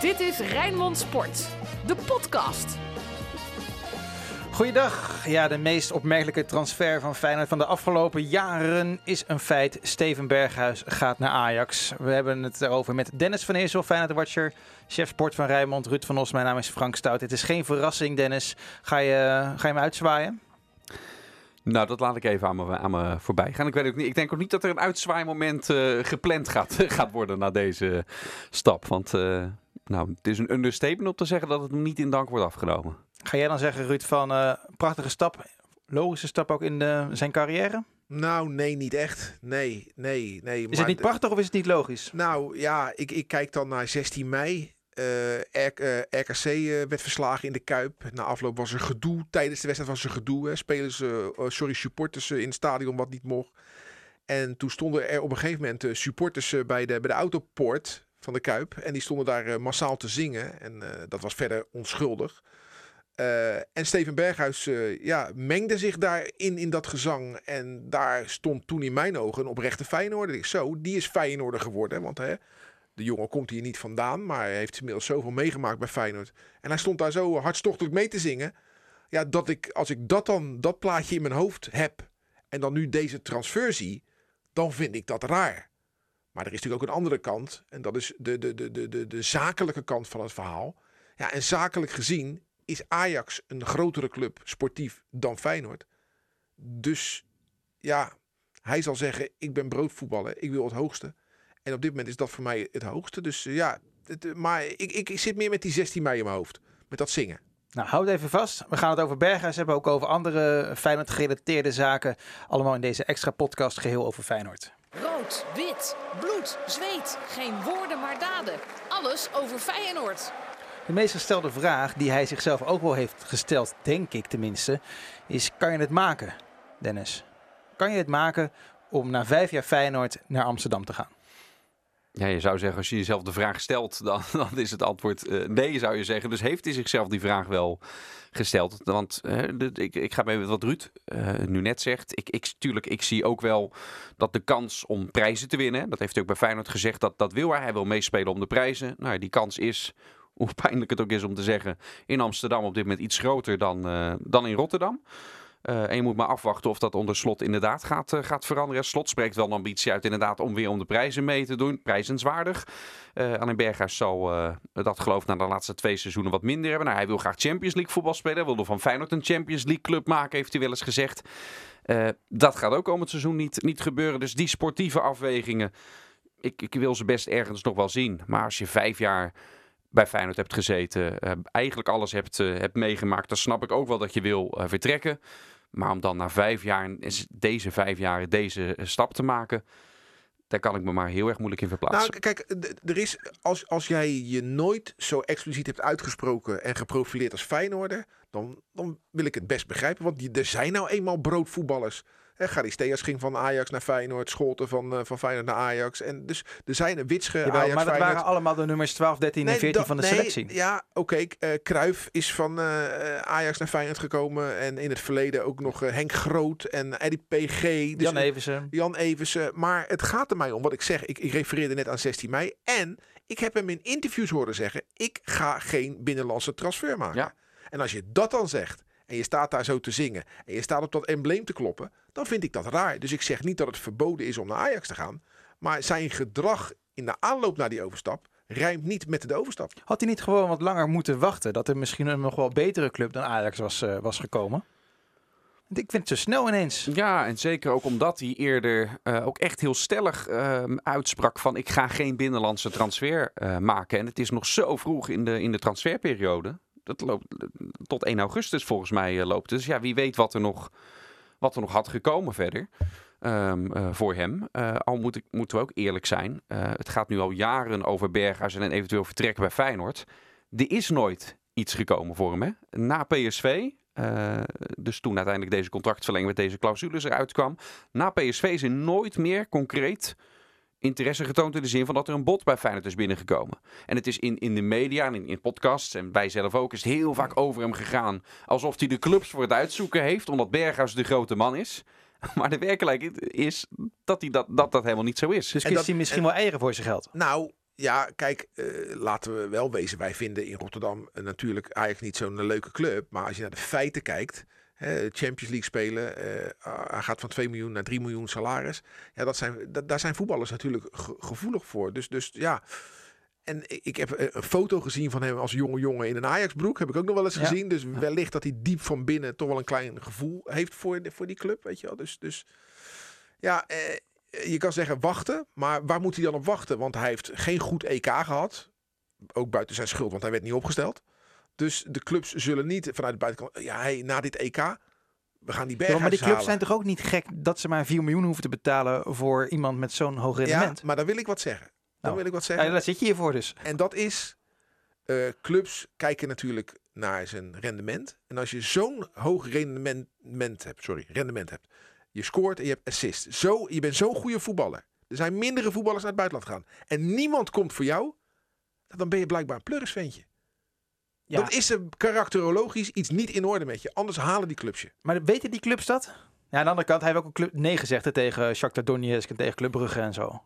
Dit is Rijnmond Sport, de podcast. Goeiedag. Ja, de meest opmerkelijke transfer van Feyenoord van de afgelopen jaren is een feit. Steven Berghuis gaat naar Ajax. We hebben het erover met Dennis van Eersel, Feyenoord Watcher, chef sport van Rijnmond, Ruud van Os. Mijn naam is Frank Stout. Het is geen verrassing, Dennis. Ga je, ga je hem uitzwaaien? Nou, dat laat ik even aan me, aan me voorbij gaan. Ik, weet ook niet, ik denk ook niet dat er een uitzwaaimoment uh, gepland gaat, gaat worden na deze stap. Want uh, nou, het is een understatement om te zeggen dat het niet in dank wordt afgenomen. Ga jij dan zeggen, Ruud, van uh, prachtige stap, logische stap ook in de, zijn carrière? Nou, nee, niet echt. Nee, nee, nee. Is maar het niet prachtig of is het niet logisch? Nou ja, ik, ik kijk dan naar 16 mei. Uh, RKC uh, werd verslagen in de Kuip. Na afloop was er gedoe. Tijdens de wedstrijd was er gedoe. Hè. Spelers, uh, sorry, supporters in het stadion wat niet mocht. En toen stonden er op een gegeven moment supporters bij, de, bij de autopoort van de Kuip. En die stonden daar massaal te zingen. En dat was verder onschuldig. Uh, en Steven Berghuis ja, mengde zich daarin in dat gezang. En daar stond toen in mijn ogen een oprechte Feyenoorder. Zo, die is Feyenoorder geworden. Want hè, de jongen komt hier niet vandaan. Maar hij heeft inmiddels zoveel meegemaakt bij Feyenoord. En hij stond daar zo hartstochtelijk mee te zingen. Ja, dat ik, als ik dat dan, dat plaatje in mijn hoofd heb. En dan nu deze transfer zie. Dan vind ik dat raar. Maar er is natuurlijk ook een andere kant. En dat is de, de, de, de, de, de zakelijke kant van het verhaal. Ja, en zakelijk gezien is Ajax een grotere club sportief dan Feyenoord. Dus ja, hij zal zeggen: Ik ben broodvoetballer, ik wil het hoogste. En op dit moment is dat voor mij het hoogste. Dus uh, ja, het, uh, maar ik, ik, ik, zit meer met die 16 mei in mijn hoofd. Met dat zingen. Nou, houd even vast. We gaan het over Berghuis hebben, ook over andere Feyenoord gerelateerde zaken. Allemaal in deze extra podcast geheel over Feyenoord. Rood, wit, bloed, zweet. Geen woorden maar daden. Alles over Feyenoord. De meest gestelde vraag, die hij zichzelf ook wel heeft gesteld, denk ik tenminste, is: kan je het maken, Dennis? Kan je het maken om na vijf jaar Feyenoord naar Amsterdam te gaan? Ja, je zou zeggen, als je jezelf de vraag stelt, dan, dan is het antwoord uh, nee, zou je zeggen. Dus heeft hij zichzelf die vraag wel gesteld? Want de, ik, ik ga bij wat Ruud uh, nu net zegt. Ik, ik, tuurlijk, ik zie ook wel dat de kans om prijzen te winnen, dat heeft hij ook bij Feyenoord gezegd, dat, dat wil hij. Hij wil meespelen om de prijzen. Nou, die kans is hoe pijnlijk het ook is om te zeggen, in Amsterdam op dit moment iets groter dan, dan in Rotterdam. Uh, en je moet maar afwachten of dat onder slot inderdaad gaat, uh, gaat veranderen. Slot spreekt wel een ambitie uit inderdaad om weer om de prijzen mee te doen. Prijzenswaardig. Uh, Alain Berghuis zal dat geloof na de laatste twee seizoenen wat minder hebben. Nou, hij wil graag Champions League voetbal spelen. Hij wilde van Feyenoord een Champions League club maken, heeft hij wel eens gezegd. dat gaat ook komend seizoen niet, niet gebeuren. Dus die sportieve afwegingen, ik, ik wil ze best ergens nog wel zien. Maar als je vijf jaar bij Feyenoord hebt gezeten, uh, eigenlijk alles hebt, uh, hebt meegemaakt, dan snap ik ook wel dat je wil uh, vertrekken. Maar om dan na vijf jaar, deze vijf jaar, deze stap te maken, daar kan ik me maar heel erg moeilijk in verplaatsen. Nou, kijk, er is, als, als jij je nooit zo expliciet hebt uitgesproken en geprofileerd als Feyenoorder, dan, dan wil ik het best begrijpen. Want die, er zijn nou eenmaal broodvoetballers. En Garisteas ging van Ajax naar Feyenoord. Scholten van, uh, van Feyenoord naar Ajax. En dus er zijn een Witsche, Jawel, Ajax, Maar dat Feyenoord. waren allemaal de nummers 12, 13 nee, en 14 van de nee, selectie. Ja, oké. Okay. Kruif is van uh, Ajax naar Feyenoord gekomen. En in het verleden ook nog Henk Groot en Eddie PG. Dus Jan Eversen. Jan Eversen. Maar het gaat er mij om wat ik zeg. Ik, ik refereerde net aan 16 mei. En ik heb hem in interviews horen zeggen. Ik ga geen binnenlandse transfer maken. Ja. En als je dat dan zegt en je staat daar zo te zingen en je staat op dat embleem te kloppen, dan vind ik dat raar. Dus ik zeg niet dat het verboden is om naar Ajax te gaan, maar zijn gedrag in de aanloop naar die overstap rijmt niet met de overstap. Had hij niet gewoon wat langer moeten wachten dat er misschien een nog wel betere club dan Ajax was, uh, was gekomen? Ik vind het zo snel ineens. Ja, en zeker ook omdat hij eerder uh, ook echt heel stellig uh, uitsprak van ik ga geen binnenlandse transfer uh, maken. En het is nog zo vroeg in de, in de transferperiode. Dat loopt tot 1 augustus volgens mij loopt. Dus ja, wie weet wat er nog, wat er nog had gekomen verder. Um, uh, voor hem. Uh, al moet ik, moeten we ook eerlijk zijn. Het gaat nu al jaren over Berghuis en eventueel vertrekken bij Feyenoord. Er is nooit iets gekomen voor hem. Hè? Na PSV, dus toen uiteindelijk deze contractverlenging met deze clausules eruit kwam. Na PSV is er nooit meer concreet interesse getoond in de zin van dat er een bod bij Feyenoord is binnengekomen. En het is in, in de media en in, in podcasts en wij zelf ook is het heel vaak over hem gegaan. Alsof hij de clubs voor het uitzoeken heeft, omdat Berghuis de grote man is. Maar de werkelijkheid is dat hij dat, dat, dat helemaal niet zo is. Dus kiest hij misschien wel eigen voor zijn geld? Nou, Ja, kijk, eh, laten we wel wezen. Wij vinden in Rotterdam eh, natuurlijk eigenlijk niet zo'n leuke club. Maar als je naar de feiten kijkt. Champions League spelen. eh, hij gaat van 2 miljoen naar 3 miljoen salaris. Ja, dat zijn, dat, daar zijn voetballers natuurlijk ge- gevoelig voor. Dus, dus ja. En ik heb eh, een foto gezien van hem als jonge jongen in een Ajax-broek. Heb ik ook nog wel eens Ja. gezien. Dus wellicht dat hij diep van binnen toch wel een klein gevoel heeft voor, de- voor die club. Weet je wel. Dus, dus ja, eh, je kan zeggen wachten. Maar waar moet hij dan op wachten? Want hij heeft geen goed EK gehad. Ook buiten zijn schuld, want hij werd niet opgesteld. Dus de clubs zullen niet vanuit de buitenkant... Ja, hey, na dit EK, we gaan die Ja, bergen maar die clubs zijn toch ook niet gek dat ze maar 4 miljoen hoeven te betalen voor iemand met zo'n hoog Ja, rendement? maar dan wil ik wat zeggen. Dan Nou, wil ik wat Ja, zeggen. daar zit je hier voor dus. En dat is, eh, clubs kijken natuurlijk naar zijn rendement. En als je zo'n hoog rendement hebt, sorry, rendement hebt. Je scoort en je hebt assist. Zo, je bent zo'n goede voetballer. Er zijn mindere voetballers naar het buitenland gegaan. En niemand komt voor jou. Dan ben je blijkbaar een pleurisventje. Ja. Dan is er karakterologisch iets niet in orde met je. Anders halen die clubs je. Maar weten die clubs dat? Ja, aan de andere kant, hij heeft ook een club nee gezegd hè, tegen Shakhtar Donetsk en tegen Club Brugge en zo.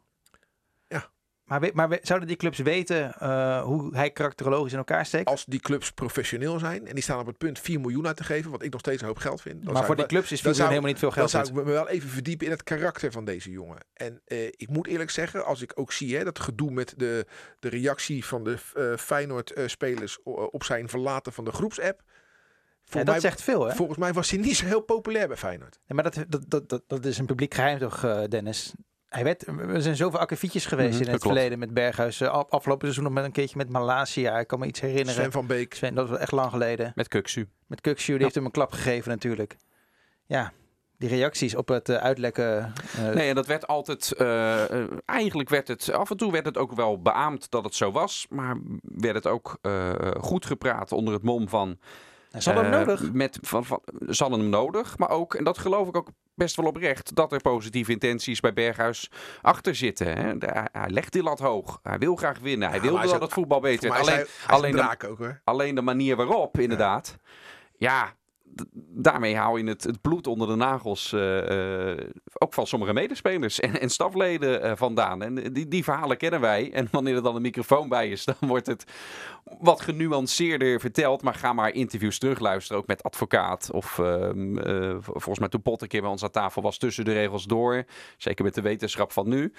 Maar, we- maar we- zouden die clubs weten eh, hoe hij karakterologisch in elkaar steekt? Als die clubs professioneel zijn en die staan op het punt 4 miljoen uit te geven, wat ik nog steeds een hoop geld vind. dan maar voor die clubs is 4 dan miljoen helemaal niet veel Dan geld. zou ik me wel even verdiepen in het karakter van deze jongen. En eh, ik moet eerlijk zeggen, als ik ook zie hè, dat gedoe met de, de reactie van de eh, Feyenoord-spelers op zijn verlaten van de groepsapp. Ja, Volgens, dat mij, zegt veel, hè? volgens mij was hij niet zo heel populair bij Feyenoord. Ja, maar dat, dat, dat, dat, dat is een publiek geheim toch, Dennis? Hij werd, er zijn zoveel akkefietjes geweest Mhm, in het klopt. verleden met Berghuis. Eh, af- afgelopen seizoen nog met een keertje met Malasia. Ik kan me iets herinneren. Sven van Beek. Sven, dat was wel echt lang geleden. Met Kuksu. Met Kukshu, die Ja. heeft hem een klap gegeven natuurlijk. Ja, die reacties op het eh, uitlekken. eh, Nee, en dat werd altijd. eigenlijk werd het. Af en toe werd het ook wel beaamd dat het zo was. Maar werd het ook eh, goed gepraat onder het mom van. Ze hadden hem eh, nodig. Met, van, van, ze hadden hem nodig. Maar ook, en dat geloof ik ook best wel oprecht, dat er positieve intenties bij Berghuis achter zitten. Hè. De- hij, legt die lat hoog. Hij wil graag winnen. Hij Ja, wil hij dat het voetbal beter Alleen, hij, alleen een de- ook hoor. Alleen de manier waarop, inderdaad. Ja, daarmee hou je het, het bloed onder de nagels. eh, eh, ook van sommige medespelers en, en stafleden eh, vandaan. En die, die verhalen kennen wij. En wanneer er dan een microfoon bij is, dan wordt het wat genuanceerder verteld. Maar ga maar interviews terugluisteren, ook met advocaat. Of ehm, eh, volgens mij toen Pot een keer bij ons aan tafel was, tussen de regels door. Zeker met de wetenschap van nu.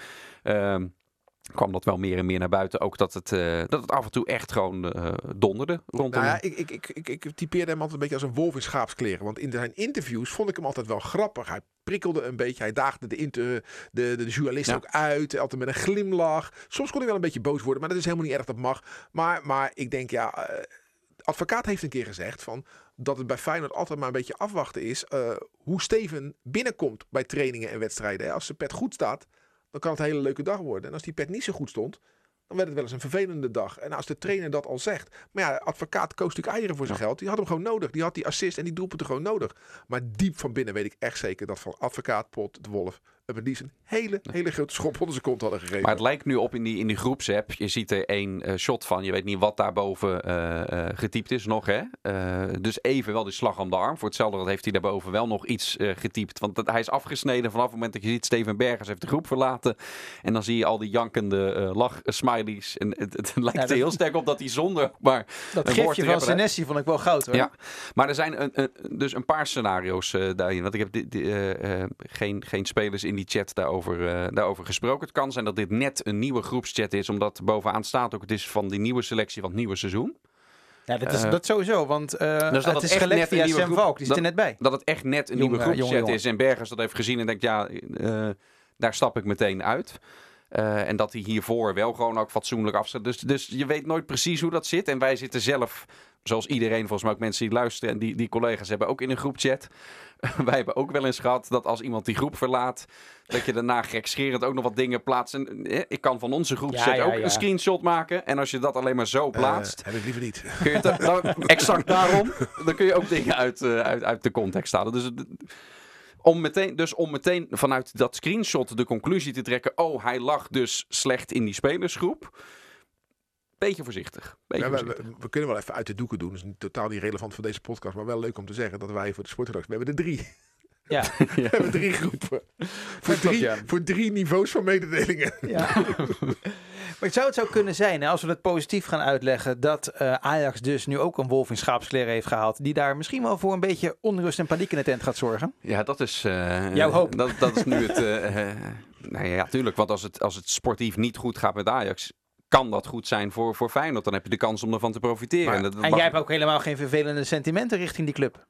Kwam dat wel meer en meer naar buiten. Ook dat het, eh, dat het af en toe echt gewoon eh, donderde rondom Nou ja, ik, ik, ik, ik, ik typeerde hem altijd een beetje als een wolf in schaapskleren. Want in zijn interviews vond ik hem altijd wel grappig. Hij prikkelde een beetje. Hij daagde de, inter, de, de, journalist Ja. ook uit. Altijd met een glimlach. Soms kon hij wel een beetje boos worden. Maar dat is helemaal niet erg. Dat mag. Maar, maar ik denk, ja... eh, advocaat heeft een keer gezegd van dat het bij Feyenoord altijd maar een beetje afwachten is hoe Steven binnenkomt bij trainingen en wedstrijden. Als de pet goed staat, dan kan het een hele leuke dag worden. En als die pet niet zo goed stond, dan werd het wel eens een vervelende dag. En als de trainer dat al zegt. Maar ja, advocaat koos natuurlijk eieren voor zijn geld. Die had hem gewoon nodig. Die had die assist en die doelpunten gewoon nodig. Maar diep van binnen weet ik echt zeker dat van advocaat, pot, de wolf, het liefst een hele, hele grote schop onder zijn kont hadden gegeven. Maar het lijkt nu op in die, in die groepsapp. Je ziet er één eh, shot van. Je weet niet wat daarboven eh eh getypt is nog. Hè? Eh, dus even wel die slag om de arm. Voor hetzelfde dat heeft hij daarboven wel nog iets eh, getypt. Want dat, hij is afgesneden vanaf het moment dat je ziet... Steven Bergers heeft de groep verlaten. En dan zie je al die jankende eh lach-smileys. En het, het lijkt dat- er heel sterk op dat hij zonder... Maar dat gifje van Senesi vond ik wel goud hoor. Ja, maar er zijn een, een- dus een paar scenario's eh, daarin. Want ik heb di- di- eh, eh, geen, geen spelers in die chat daarover, eh, daarover gesproken. Het kan zijn dat dit net een nieuwe groepschat is, omdat bovenaan staat ook het is van die nieuwe selectie van het nieuwe seizoen. Ja, dat is Eh, dat sowieso, want eh, dat het het is een via Sam Valk, die zit er net bij. Dat het echt net een nieuwe groepschat jongen. is. En Bergers dat heeft gezien en denkt, ja, daar stap ik meteen uit. En dat hij hiervoor wel gewoon ook fatsoenlijk afzet. Dus, dus je weet nooit precies hoe dat zit. En wij zitten zelf, zoals iedereen, volgens mij ook mensen die luisteren en die, die collega's hebben ook in een groepchat. wij hebben ook wel eens gehad dat als iemand die groep verlaat, dat je daarna gekscherend ook nog wat dingen plaatst. En, eh, ik kan van onze Ja, ja, ook ja. een screenshot maken. En als je dat alleen maar zo Eh, plaatst, heb ik liever niet. kun je het, dan- exact daarom, dan kun je ook dingen uit, eh, uit, uit de context halen. Dus, om meteen, dus om meteen vanuit dat screenshot de conclusie te trekken, oh, hij lag dus slecht in die spelersgroep. Beetje voorzichtig. Beetje Ja, voorzichtig. we- we kunnen wel even uit de doeken doen. Dat is niet- totaal niet relevant voor deze podcast. Maar wel leuk om te zeggen dat wij voor de sportredactie... We hebben er drie. Ja. We hebben drie groepen. Voor klopt, drie, ja. voor drie niveaus van mededelingen. Ja. Maar zou het zo kunnen zijn, hè, als we het positief gaan uitleggen, dat eh, Ajax dus nu ook een wolf in schaapskleren heeft gehaald, die daar misschien wel voor een beetje onrust en paniek in de tent gaat zorgen? Ja, dat is... eh, Jouw hoop. Dat, dat is nu het... eh, nou ja, tuurlijk. Want als het, als het sportief niet goed gaat met Ajax... kan dat goed zijn voor, voor Feyenoord. Dan heb je de kans om ervan te profiteren. Maar- En, dat, dat En mag- jij hebt ook helemaal geen vervelende sentimenten richting die club.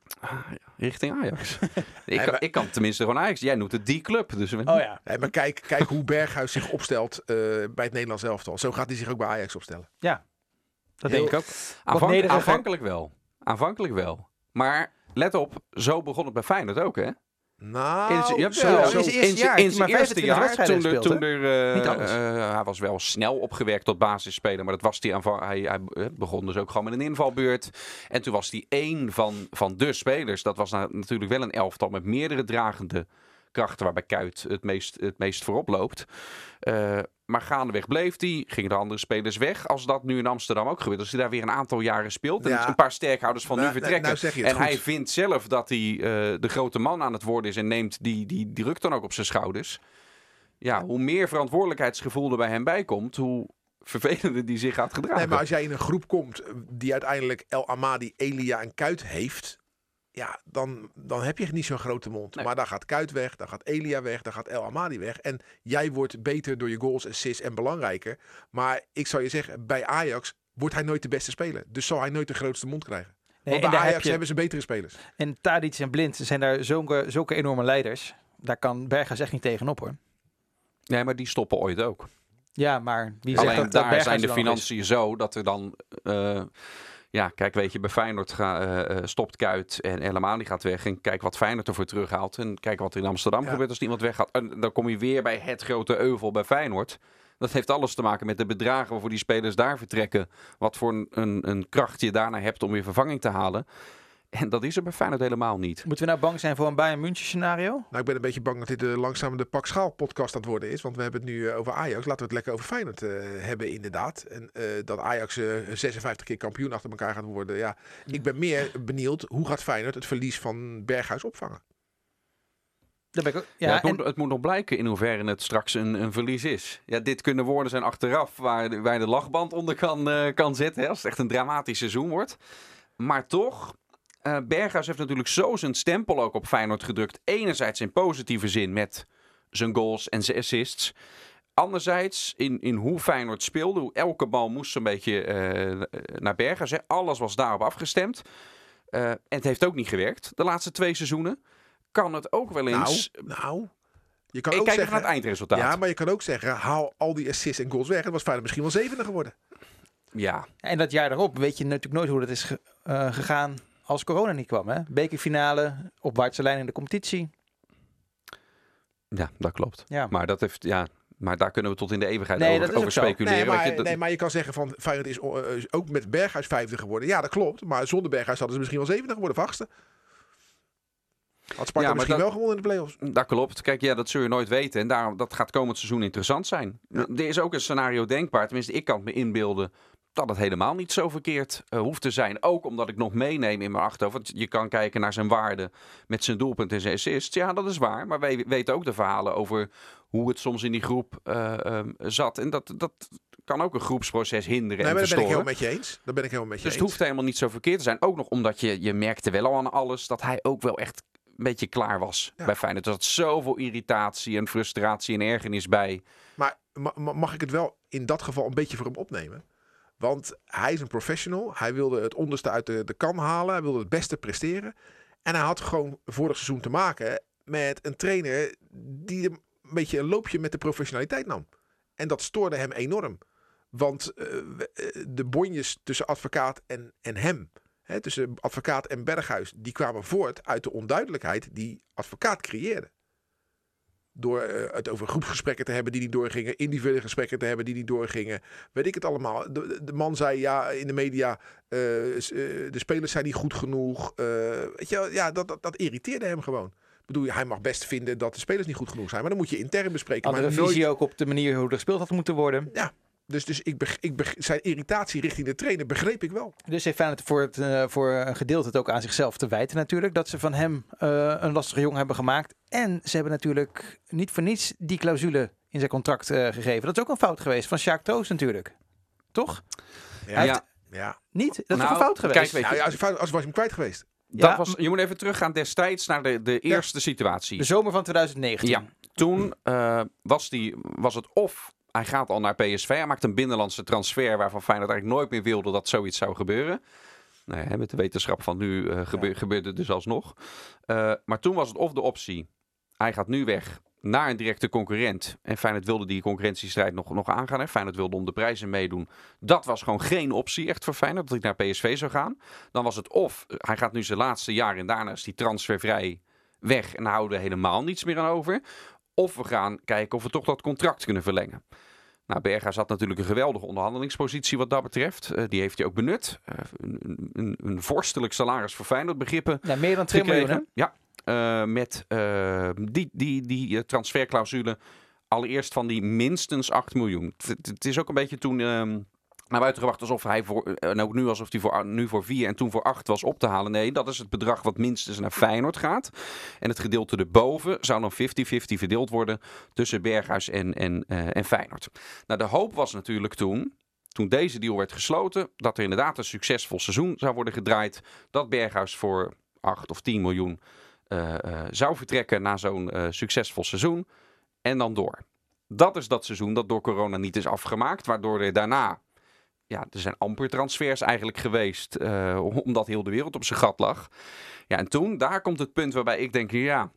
Richting Ajax. ik, kan, ik kan tenminste gewoon Ajax. Jij noemt het die club. Dus we- Oh ja, Nee, maar kijk, kijk hoe Berghuis zich opstelt eh, bij het Nederlands elftal. Zo gaat hij zich ook bij Ajax opstellen. ja. Dat Heel- denk ik ook. Aanvank- aanvankelijk wel. Aanvankelijk wel. Maar let op, zo begon het bij Feyenoord ook, hè? Nou, In zijn- zo- jawel, zo- in zijn eerste jaar in heeft zijn hij maar eerste 25 jaar, toen er, toen er, eh, eh, hij was wel snel opgewerkt tot basisspeler, maar dat was hij, aanva- hij, hij eh, begon dus ook gewoon met een invalbeurt. En toen was hij één van, van de spelers. Dat was na- natuurlijk wel een elftal met meerdere dragende krachten, waarbij Kuit het meest, het meest voorop loopt. Eh, maar gaandeweg bleef hij, gingen de andere spelers weg. Als dat nu in Amsterdam ook gebeurt, als hij daar weer een aantal jaren speelt en Ja. een paar sterkhouders van Nou, nu vertrekken. nou zeg je het en goed. hij vindt zelf dat hij eh, de grote man aan het worden is en neemt die, die, die ruk dan ook op zijn schouders. Ja, hoe meer verantwoordelijkheidsgevoel er bij hem bij komt, hoe vervelender die zich gaat gedragen. Nee, maar als jij in een groep komt eh, die uiteindelijk El Amadi, Elia en Kuit heeft. Ja, dan, dan heb je niet zo'n grote mond. Nee. Maar dan gaat Kuit weg, dan gaat Elia weg, dan gaat El Amadi weg. En jij wordt beter door je goals, assists en belangrijker. Maar ik zou je zeggen, bij Ajax wordt hij nooit de beste speler. Dus zal hij nooit de grootste mond krijgen. Nee, Want bij daar Ajax heb je, hebben ze betere spelers. en Tadic en Blind zijn daar zulke, zulke enorme leiders. Daar kan Berghuis echt niet tegenop hoor. Nee, maar die stoppen ooit ook. Ja, maar wie zegt Alleen dat, dat daar zijn de is? financiën zo dat er dan... eh, ja, kijk, weet je, bij Feyenoord ga, eh, eh, stopt Kuit en El Amadi gaat weg. En kijk wat Feyenoord ervoor terughaalt. En kijk wat er in Amsterdam Ja. gebeurt als iemand weggaat. En dan kom je weer bij het grote euvel bij Feyenoord. Dat heeft alles te maken met de bedragen waarvoor die spelers daar vertrekken. Wat voor een, een, een kracht je daarna hebt om weer vervanging te halen. En dat is er bij Feyenoord helemaal niet. Moeten we nou bang zijn voor een Bayern München scenario? Nou, ik ben een beetje bang dat dit uh, langzaam de Pak Schaal podcast aan het worden is. Want we hebben het nu uh, over Ajax. Laten we het lekker over Feyenoord uh, hebben inderdaad. En uh, dat Ajax 56 keer kampioen achter elkaar gaat worden. Ja, ik ben meer benieuwd hoe gaat Feyenoord het verlies van Berghuis opvangen. Ben ik ook, ja, Ja, het, en- moet, het moet nog blijken in hoeverre het straks een, een verlies is. Ja, dit kunnen woorden zijn achteraf waar, de- waar je de lachband onder kan, eh, kan zetten. Hè, als het echt een dramatisch seizoen wordt. Maar toch, eh Berghuis heeft natuurlijk zo zijn stempel ook op Feyenoord gedrukt. Enerzijds in positieve zin met zijn goals en zijn assists. Anderzijds in, in hoe Feyenoord speelde. Hoe elke bal moest zo'n beetje eh, naar Berghuis. Hè. Alles was daarop afgestemd. Eh, en het heeft ook niet gewerkt de laatste twee seizoenen. Kan het ook wel eens... Nou, nou. Je kan Ik ook kijk zeggen, naar het eindresultaat. Ja, maar je kan ook zeggen, haal al die assists en goals weg. Het was Feyenoord misschien wel zevende geworden. Ja, en dat jaar daarop weet je natuurlijk nooit hoe dat is ge- eh, gegaan als corona niet kwam. Hè? Bekerfinale, opwaartse lijn in de competitie. ja, dat klopt. Ja. Maar, dat heeft, ja, maar daar kunnen we tot in de eeuwigheid Nee, over, dat is over ook zo. speculeren. Nee maar, je, dat- nee, maar je kan zeggen van Feyenoord is eh, is ook met Berghuis vijfde geworden. Ja, dat klopt. Maar zonder Berghuis hadden ze misschien wel zevende geworden, achtste. Had Sparta Ja, maar misschien dat- wel gewonnen in de play-offs. Dat klopt. Kijk, ja, dat zul je nooit weten. En daarom, dat gaat komend seizoen interessant zijn. Er is ook een scenario denkbaar. Tenminste, ik kan het me inbeelden dat het helemaal niet zo verkeerd eh, hoeft te zijn. Ook omdat ik nog meeneem in mijn achterhoofd. Je kan kijken naar zijn waarde met zijn doelpunt en zijn assist. Ja, dat is waar. Maar wij weten ook de verhalen over hoe het soms in die groep eh, ehm, zat. En dat, dat kan ook een groepsproces hinderen Nee, en dat ben ik helemaal met je eens. Dat ben ik helemaal met je Dus het eens. hoeft helemaal niet zo verkeerd te zijn. Ook nog omdat je, je merkte wel al aan alles dat hij ook wel echt een beetje klaar was Ja. bij Feyenoord. Er zat zoveel irritatie en frustratie en ergernis bij. Maar ma- ma- mag ik het wel in dat geval een beetje voor hem opnemen? Want hij is een professional. Hij wilde het onderste uit de, de kan halen. Hij wilde het beste presteren. En hij had gewoon vorig seizoen te maken met een trainer die een beetje een loopje met de professionaliteit nam. En dat stoorde hem enorm. Want eh, eh, de bonjes tussen advocaat en, en hem, hè, tussen advocaat en Berghuis, die kwamen voort uit de onduidelijkheid die advocaat creëerde. Door eh, het over groepsgesprekken te hebben die niet doorgingen. Individuele gesprekken te hebben die niet doorgingen. Weet ik het allemaal. De, man zei ja in de media. eh, eh, de spelers zijn niet goed genoeg. Weet je, ja, dat, dat, dat irriteerde hem gewoon. Ik bedoel, hij mag best vinden dat de spelers niet goed genoeg zijn. Maar dan moet je intern bespreken. Andere maar nooit, visie ook op de manier hoe er gespeeld had moeten worden. Dus dus ik beg, ik beg- zijn irritatie richting de trainer begreep ik wel. Dus heeft Feyenoord voor, het, eh, voor een gedeelte het ook aan zichzelf te wijten natuurlijk. Dat ze van hem eh, een lastige jongen hebben gemaakt. En ze hebben natuurlijk niet voor niets die clausule in zijn contract eh, gegeven. Dat is ook een fout geweest van Sjaak Troost natuurlijk. Toch? Ja, Ja. Niet? Dat is Nou, een fout geweest? kijk, weet je, Nou, ja, als, als, als was je hem kwijt geweest. Dat Ja, was, je moet even teruggaan destijds naar de, de eerste situatie. de zomer van 2019. Ja. Toen eh, was, die, was het of hij gaat al naar PSV. Hij maakt een binnenlandse transfer waarvan Feyenoord eigenlijk nooit meer wilde dat zoiets zou gebeuren. Nou ja, met de wetenschap van nu eh gebe- gebeurde het dus alsnog. Eh, maar toen was het of de optie. Hij gaat nu weg naar een directe concurrent. En Feyenoord wilde die concurrentiestrijd nog, nog aangaan. Hè. Feyenoord wilde om de prijzen meedoen. Dat was gewoon geen optie echt voor Feyenoord. Dat hij naar PSV zou gaan. Dan was het of hij gaat nu zijn laatste jaar en daarna is hij transfervrij weg. En houden we helemaal niets meer aan over. Of we gaan kijken of we toch dat contract kunnen verlengen. Nou, Berghuis had natuurlijk een geweldige onderhandelingspositie wat dat betreft. Eh, die heeft hij ook benut. Eh, een, een, een vorstelijk salaris voor Feyenoord begrippen Ja, meer dan 2 miljoen, hè? Ja, eh, met die, die, die transferclausule allereerst van die minstens 8 miljoen. Het is ook een beetje toen ehm, naar buiten gebracht alsof hij voor, eh, en ook nu alsof hij voor, nu voor 4 en toen voor 8 was op te halen. Nee, dat is het bedrag wat minstens naar Feyenoord gaat. En het gedeelte erboven zou dan 50-50 verdeeld worden tussen Berghuis en, en, eh, en Feyenoord. Nou, de hoop was natuurlijk toen, toen deze deal werd gesloten, dat er inderdaad een succesvol seizoen zou worden gedraaid. Dat Berghuis voor 8 of 10 miljoen eh, zou vertrekken na zo'n succesvol seizoen. En dan door. Dat is dat seizoen dat door corona niet is afgemaakt. Waardoor er daarna. Ja, er zijn amper transfers eigenlijk geweest. eh, omdat heel de wereld op zijn gat lag. Ja, en toen, daar komt het punt waarbij ik denk: ja.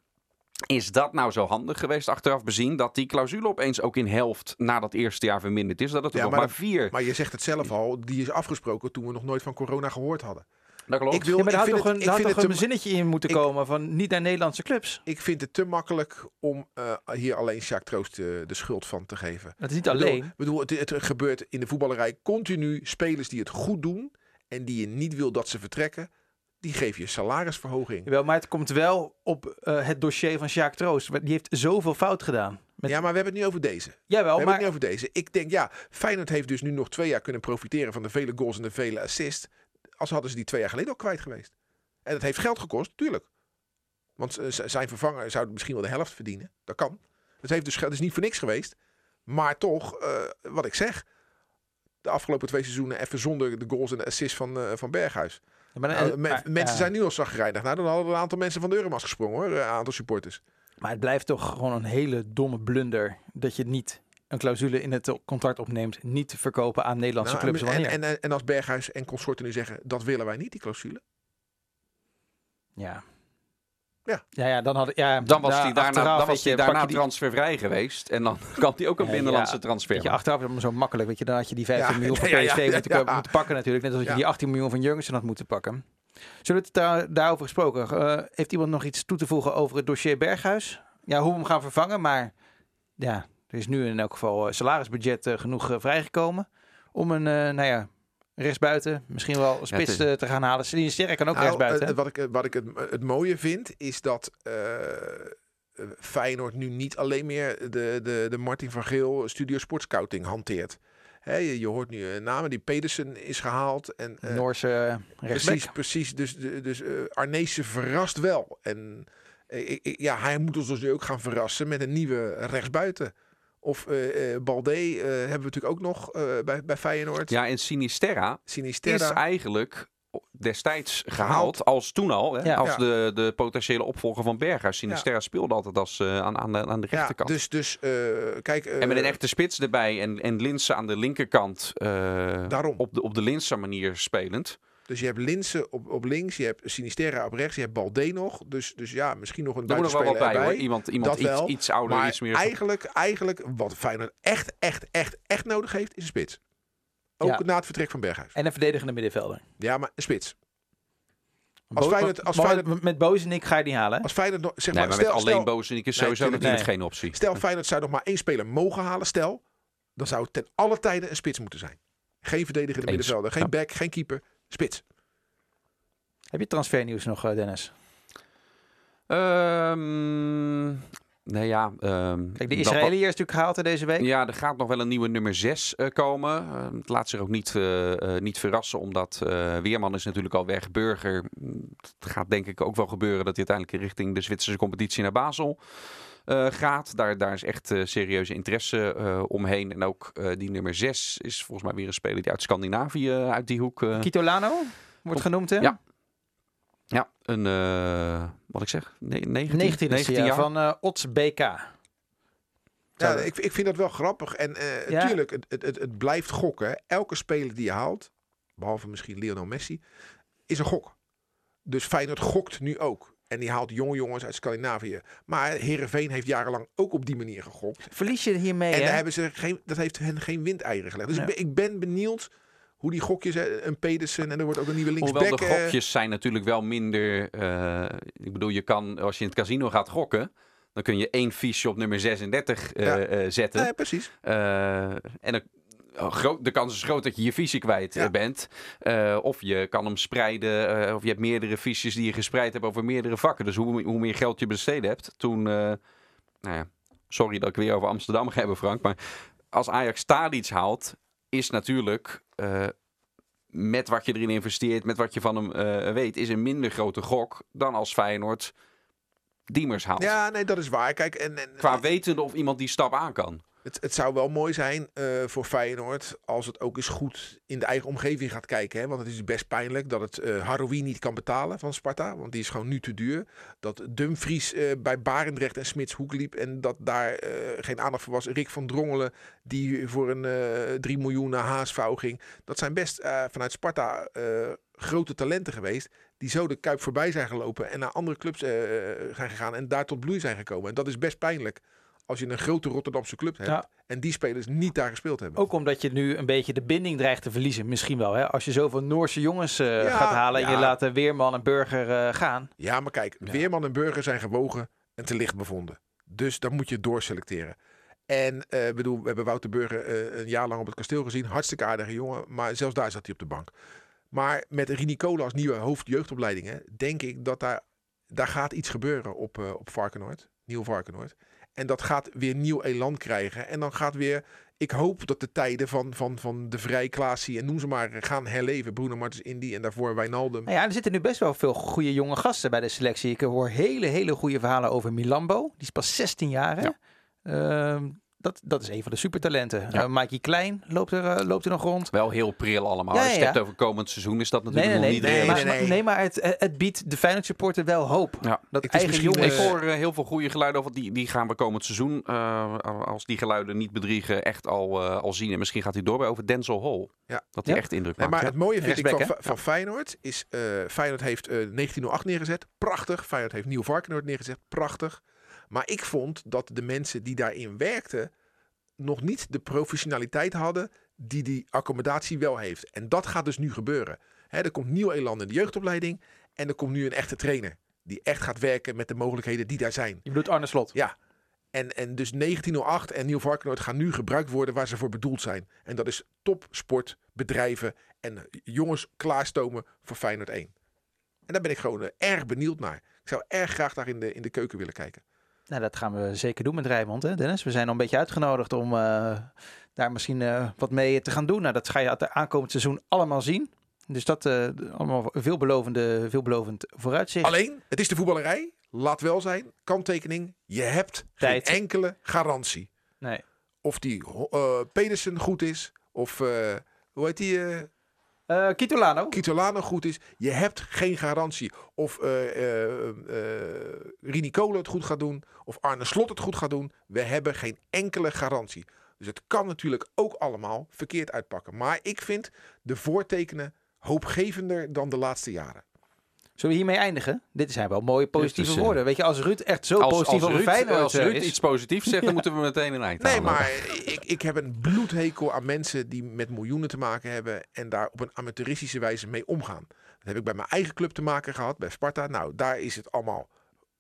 Is dat nou zo handig geweest achteraf bezien dat die clausule opeens ook in helft na dat eerste jaar verminderd is? Dat het Ja, nog maar maar, vier. Maar je zegt het zelf al, die is afgesproken toen we nog nooit van corona gehoord hadden. Dat klopt. Ik wil, Ja, maar er had toch het, een, ik er had vind toch het een te- zinnetje in moeten ik- komen van niet naar Nederlandse clubs. ik vind het te makkelijk om eh, hier alleen Jacques Troost eh, de schuld van te geven. Dat is niet alleen. Ik bedoel, het, het gebeurt in de voetballerij continu. Spelers die het goed doen en die je niet wil dat ze vertrekken, die geef je salarisverhoging. Jawel, maar het komt wel op eh, het dossier van Sjaak Troost. Die heeft zoveel fout gedaan. Met... Ja, maar we hebben het nu over deze. We Jawel, hebben maar het nu over deze. Ik denk, ja, Feyenoord heeft dus nu nog twee jaar kunnen profiteren van de vele goals en de vele assists. Als hadden ze die twee jaar geleden al kwijt geweest. En dat heeft geld gekost, tuurlijk. Want eh, zijn vervanger zou misschien wel de helft verdienen. Dat kan. Het heeft dus geld, het is niet voor niks geweest. Maar toch, eh, wat ik zeg. De afgelopen twee seizoenen even zonder de goals en de assists van, eh, van Berghuis. maar, Nou, maar- mensen zijn nu al zagrijnig. Nou, dan hadden een aantal mensen van de Euromast gesprongen hoor. Een aantal supporters. Maar het blijft toch gewoon een hele domme blunder dat je niet een clausule in het contract opneemt, niet te verkopen aan Nederlandse Nou, clubs. en, Wanneer? en, en, en als Berghuis en consorten nu zeggen, dat willen wij niet, die clausule. ja. Ja. Ja, ja, dan had ja, Dan was ja, hij daarna, dan was je, daarna die- transfervrij geweest. En dan kan hij ook een binnenlandse ja. transfer Weet je, achteraf is allemaal zo makkelijk. Weet je, dan had je die 15 Ja, miljoen van PSV ja, ja, moeten, ko- ja. moeten pakken natuurlijk. Net als je die 18 miljoen van Jurgensen had moeten pakken. Zullen we het daar, daarover gesproken? Eh, heeft iemand nog iets toe te voegen over het dossier Berghuis? Ja, hoe we hem gaan vervangen. Maar ja, er is nu in elk geval eh, salarisbudget eh, genoeg eh, vrijgekomen. Om een, eh, nou ja, rechtsbuiten, misschien wel spits te gaan halen. Celine Sterk kan ook Nou, rechtsbuiten. hè? wat ik, wat ik het, het mooie vind, is dat eh, eh, Feyenoord nu niet alleen meer de, de, de Martin van Geel Studio Sportscouting hanteert. Hè, je, je hoort nu namen, die Pedersen is gehaald. En, eh, Noorse rechtsback. precies, precies. Dus, de- dus Arnezen verrast wel. En ik- ik- ja, hij moet ons dus nu ook gaan verrassen met een nieuwe rechtsbuiten. Of eh eh, Balde eh, hebben we natuurlijk ook nog eh, bij, bij Feyenoord. Ja, en Sinisterra Sinisterra. is eigenlijk destijds gehaald als toen al, hè, Ja. als Ja. De, de potentiële opvolger van Berghuis. Sinisterra speelde altijd als, eh, aan, aan, de, aan de ja, rechterkant. dus, dus eh, kijk. en met een echte spits erbij en, en Linse aan de linkerkant eh, Daarom. op de, op de Linse manier spelend. Dus je hebt Linsen op, op links, je hebt Sinisterra op rechts, je hebt Balde nog. Dus, dus ja, misschien nog een Er moet nog wel wat bij hoor. Iemand, iemand Dat iets, wel. iets ouder, Maar iets meer... eigenlijk, eigenlijk, wat Feyenoord echt, echt, echt, echt nodig heeft, is een spits. Ook Ja. na het vertrek van Berghuis. En een verdedigende middenvelder. Ja, maar een spits. Als Bo- Feyenoord- als Feyenoord- Met Bozenik ga je niet halen. Als Feyenoord zeg nee, maar, maar stel, met alleen stel, Bozenik is Nee, sowieso tuurlijk natuurlijk geen optie. stel Feyenoord zou nog maar één speler mogen halen, stel, dan zou het ten alle tijden een spits moeten zijn. Geen verdedigende Eens. middenvelder, geen Ja. back, geen keeper, spits. Heb je transfernieuws nog, eh, Dennis? Ehm, nee, ja. ehm, Kijk, de dat- Israëliër is natuurlijk gehaald hè, deze week. Ja, er gaat nog wel een nieuwe nummer 6 komen. Eh, het laat zich ook niet, eh, eh, niet verrassen, omdat eh, Weerman is natuurlijk al weg. Burger, mm, het gaat denk ik ook wel gebeuren dat hij uiteindelijk richting de Zwitserse competitie naar Basel eh, gaat. Daar, daar is echt eh, serieuze interesse eh, omheen. En ook eh, die nummer 6 is volgens mij weer een speler die uit Scandinavië, eh, uit die hoek. eh, Kitolano wordt genoemd, hè? Ja. ja, een, eh, wat ik zeg, ne 19, 19, 19 jaar van eh Ots BK. Ja, ik, ik vind dat wel grappig. En eh Ja. tuurlijk, het, het, het, het blijft gokken. Elke speler die je haalt, behalve misschien Lionel Messi, is een gok. Dus Feyenoord gokt nu ook. En die haalt jonge jongens uit Scandinavië. Maar Herenveen heeft jarenlang ook op die manier gegokt. Verlies je hiermee, En hè? daar hebben ze geen, dat heeft hen geen windeieren gelegd. Dus Ja. ik, ben, ik ben benieuwd hoe die gokjes, een Pedersen en er wordt ook een nieuwe linksback. Hoewel de eh, gokjes zijn natuurlijk wel minder. eh, ik bedoel, je kan als je in het casino gaat gokken, dan kun je één fiche op nummer 36 eh, Ja. eh, zetten. Ja, precies. Eh, en dan, groot, de kans is groot dat je je visie kwijt Ja. eh, bent. Eh, of je kan hem spreiden, eh, of je hebt meerdere fiches die je gespreid hebt over meerdere vakken. Dus hoe, hoe meer geld je besteden hebt. Toen, nou ja, sorry dat ik weer over Amsterdam ga hebben, Frank. Maar als Ajax Tadic haalt, is natuurlijk met wat je erin investeert, met wat je van hem weet, is een minder grote gok dan als Feyenoord Diemers haalt. Ja, nee, dat is waar. Kijk, en, en, Qua wetende of iemand die stap aan kan. Het, zou wel mooi zijn eh, voor Feyenoord als het ook eens goed in de eigen omgeving gaat kijken. Hè? Want het is best pijnlijk dat het Haroui niet kan betalen van Sparta. Want die is gewoon nu te duur. Dat Dumfries eh, bij Barendrecht en Smits hoek liep. En dat daar geen aandacht voor was. Rick van Drongelen die voor een eh 3 miljoen naar ging. Dat zijn best vanuit Sparta grote talenten geweest. Die zo de Kuip voorbij zijn gelopen. En naar andere clubs zijn gegaan. En daar tot bloei zijn gekomen. En dat is best pijnlijk. Als je een grote Rotterdamse club hebt. Ja. En die spelers niet daar gespeeld hebben. Ook omdat je nu een beetje de binding dreigt te verliezen. Misschien wel, hè? Als je zoveel Noorse jongens eh, Ja, gaat halen en je laat de Weerman en Burger eh, gaan. Ja, maar kijk, Weerman en Burger zijn gewogen en te licht bevonden. Dus dan moet je doorselecteren. En eh bedoel, we hebben Wouter Burger een jaar lang op het kasteel gezien. Hartstikke aardige jongen, maar zelfs daar zat hij op de bank. Maar met Rini Kool als nieuwe hoofd jeugdopleidingen, denk ik dat daar, daar gaat iets gebeuren op, op Varkenoord. Nieuw Varkenoord. En dat gaat weer nieuw elan krijgen. En dan gaat weer, ik hoop dat de tijden van, van, van de Vrij, Klaasie en noem ze maar gaan herleven. Bruno Martens Indy en daarvoor Wijnaldum. Nou ja, er zitten nu best wel veel goede jonge gasten bij de selectie. Ik hoor hele, hele goede verhalen over Milambo. Die is pas 16 jaar, hè? Ja. Ehm, dat, dat is een van de supertalenten. Ja. Eh, Mikey Klein loopt er, eh, loopt er nog rond. Wel heel pril allemaal. Ja, Als je ja, het hebt over komend seizoen is dat natuurlijk nee, nog nee. niet nee, maar, nee, maar- nee. nee, maar het, eh, het biedt de Feyenoord supporter wel hoop. Ja. Dat Het is eigen misschien, jongens... Ik hoor heel veel goede geluiden over. Die, die gaan we komend seizoen, eh, als die geluiden niet bedriegen, echt al, al zien. En misschien gaat hij door bij over Denzel Hall. Ja. Dat hij Ja. echt indruk Nee, maakt. maar het mooie vind ik van, van Feyenoord is... eh Feyenoord heeft eh 1908 neergezet. Prachtig. Feyenoord heeft Nieuw Varkenoord neergezet. Prachtig. Maar ik vond dat de mensen die daarin werkten... nog niet de professionaliteit hadden die die accommodatie wel heeft. En dat gaat dus nu gebeuren. Er komt nieuw elan in de jeugdopleiding. En er komt nu een echte trainer. Die echt gaat werken met de mogelijkheden die daar zijn. Je bedoelt Arne Slot. Ja. En, en dus 1908 en Nieuw Varkenoord gaan nu gebruikt worden waar ze voor bedoeld zijn. En dat is topsport, bedrijven en jongens klaarstomen voor Feyenoord 1. En daar ben ik gewoon eh, erg benieuwd naar. Ik zou erg graag daar in de, in de keuken willen kijken. Nou, dat gaan we zeker doen met Rijmond, hè Dennis? We zijn al een beetje uitgenodigd om eh, daar misschien eh, wat mee te gaan doen. Nou, dat ga je het aankomend seizoen allemaal zien. Dus dat eh allemaal veelbelovende, veelbelovend vooruitzicht. Alleen, het is de voetballerij. Laat wel zijn, kanttekening. Je hebt Tijd. geen enkele garantie. Nee. Of die Pedersen goed is. Of hoe heet die? Eh Kitolano. Kitolano goed is. Je hebt geen garantie. Of eh eh, Rini Kolen het goed gaat doen. Of Arne Slot het goed gaat doen. We hebben geen enkele garantie. Dus het kan natuurlijk ook allemaal verkeerd uitpakken. Maar ik vind de voortekenen hoopgevender dan de laatste jaren. Zullen we hiermee eindigen? Dit zijn wel mooie positieve Dus, woorden. Weet je, als Ruud echt zo als, positief als over Ruud, Feyenoord als eh, Ruud is. iets positiefs zegt, dan moeten we meteen een eind Nee, halen. maar ik, ik heb een bloedhekel aan mensen die met miljoenen te maken hebben. En daar op een amateuristische wijze mee omgaan. Dat heb ik bij mijn eigen club te maken gehad, bij Sparta. Nou, daar is het allemaal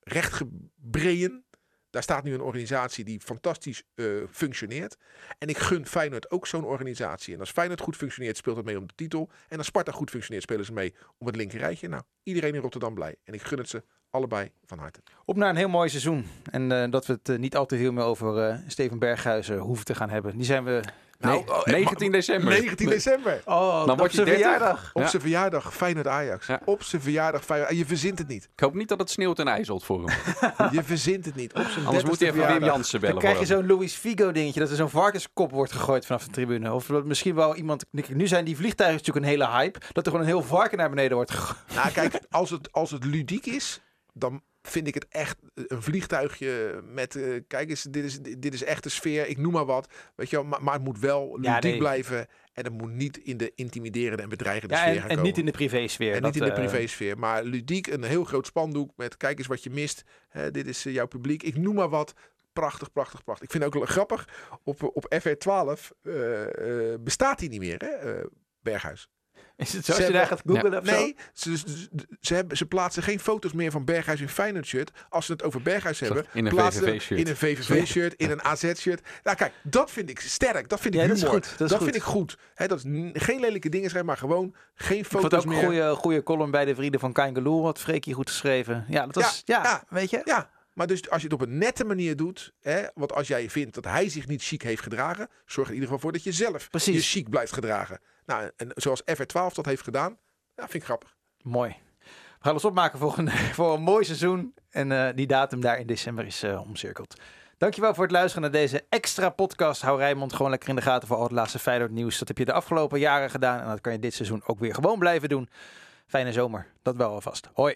rechtgebreien. Daar staat nu een organisatie die fantastisch eh, functioneert. En ik gun Feyenoord ook zo'n organisatie. En als Feyenoord goed functioneert, speelt het mee om de titel. En als Sparta goed functioneert, spelen ze mee om het linkerrijtje. Nou, iedereen in Rotterdam blij. En ik gun het ze allebei van harte. Op naar een heel mooi seizoen. En eh, dat we het eh, niet al te veel meer over Steven Berghuizen hoeven te gaan hebben. Die zijn we Nou, Nee, oh, eh, 19 december. 19 december. Oh, Dan op wordt hij zijn 30. verjaardag. Op Ja. zijn verjaardag Feyenoord Ajax. Ja. Op zijn verjaardag Feyenoord. En je verzint het niet. Ik hoop niet dat het sneeuwt en ijzelt voor hem. Je verzint het niet. Op zijn Anders moet hij 30ste even Wim. Jansen bellen Dan krijg je zo'n Luis Figo dingetje, dat er zo'n varkenskop wordt gegooid vanaf de tribune. Of dat misschien wel iemand... Nu zijn die vliegtuigen natuurlijk een hele hype. Dat er gewoon een heel varken naar beneden wordt gegooid. Nou, kijk, als het, als het ludiek is, dan vind ik het echt een vliegtuigje met... eh, kijk eens, dit is, dit is echt de sfeer. Ik noem maar wat. Weet je wel, maar, maar het moet wel Ja, ludiek nee. blijven. En het moet niet in de intimiderende en bedreigende Ja, sfeer en, gaan en komen. niet in de privésfeer. En Dat, niet in de eh, privésfeer. Maar ludiek, een heel groot spandoek met kijk eens wat je mist. Hè, dit is eh, jouw publiek. Ik noem maar wat. Prachtig, prachtig, prachtig. Ik vind het ook wel grappig. Op, op FR12 eh, eh, bestaat hij niet meer, hè? eh, Berghuis. Is het zo Ze als je daar gaat googlen? Nee, ze, ze, ze, hebben, ze plaatsen geen foto's meer van Berghuis in Feyenoord shirt. Als ze het over Berghuis hebben, in een VVV-shirt. in een VVV-shirt, in een AZ-shirt. Nou kijk, dat vind ik sterk. Dat vind ik Ja, dat goed, dat is goed. vind ik goed. Hè, dat is geen lelijke dingen schrijven, maar gewoon geen Ik vond foto's ook een meer. goede, goede column bij de vrienden van Kangaloo. Had Freekie goed geschreven. Ja, dat was... Ja, ja. weet je? Ja, maar dus als je het op een nette manier doet, hè, want als jij vindt dat hij zich niet chic heeft gedragen, zorg er in ieder geval voor dat je zelf Precies. je chic blijft gedragen. Nou, en zoals FR12 dat heeft gedaan, ja, vind ik grappig. Mooi. We gaan ons opmaken voor een, voor een mooi seizoen. En eh, die datum daar in december is eh, omcirkeld. Dankjewel voor het luisteren naar deze extra podcast. Hou Rijnmond gewoon lekker in de gaten voor al het laatste Feyenoord nieuws. Dat heb je de afgelopen jaren gedaan. En dat kan je dit seizoen ook weer gewoon blijven doen. Fijne zomer. Dat wel alvast. Hoi.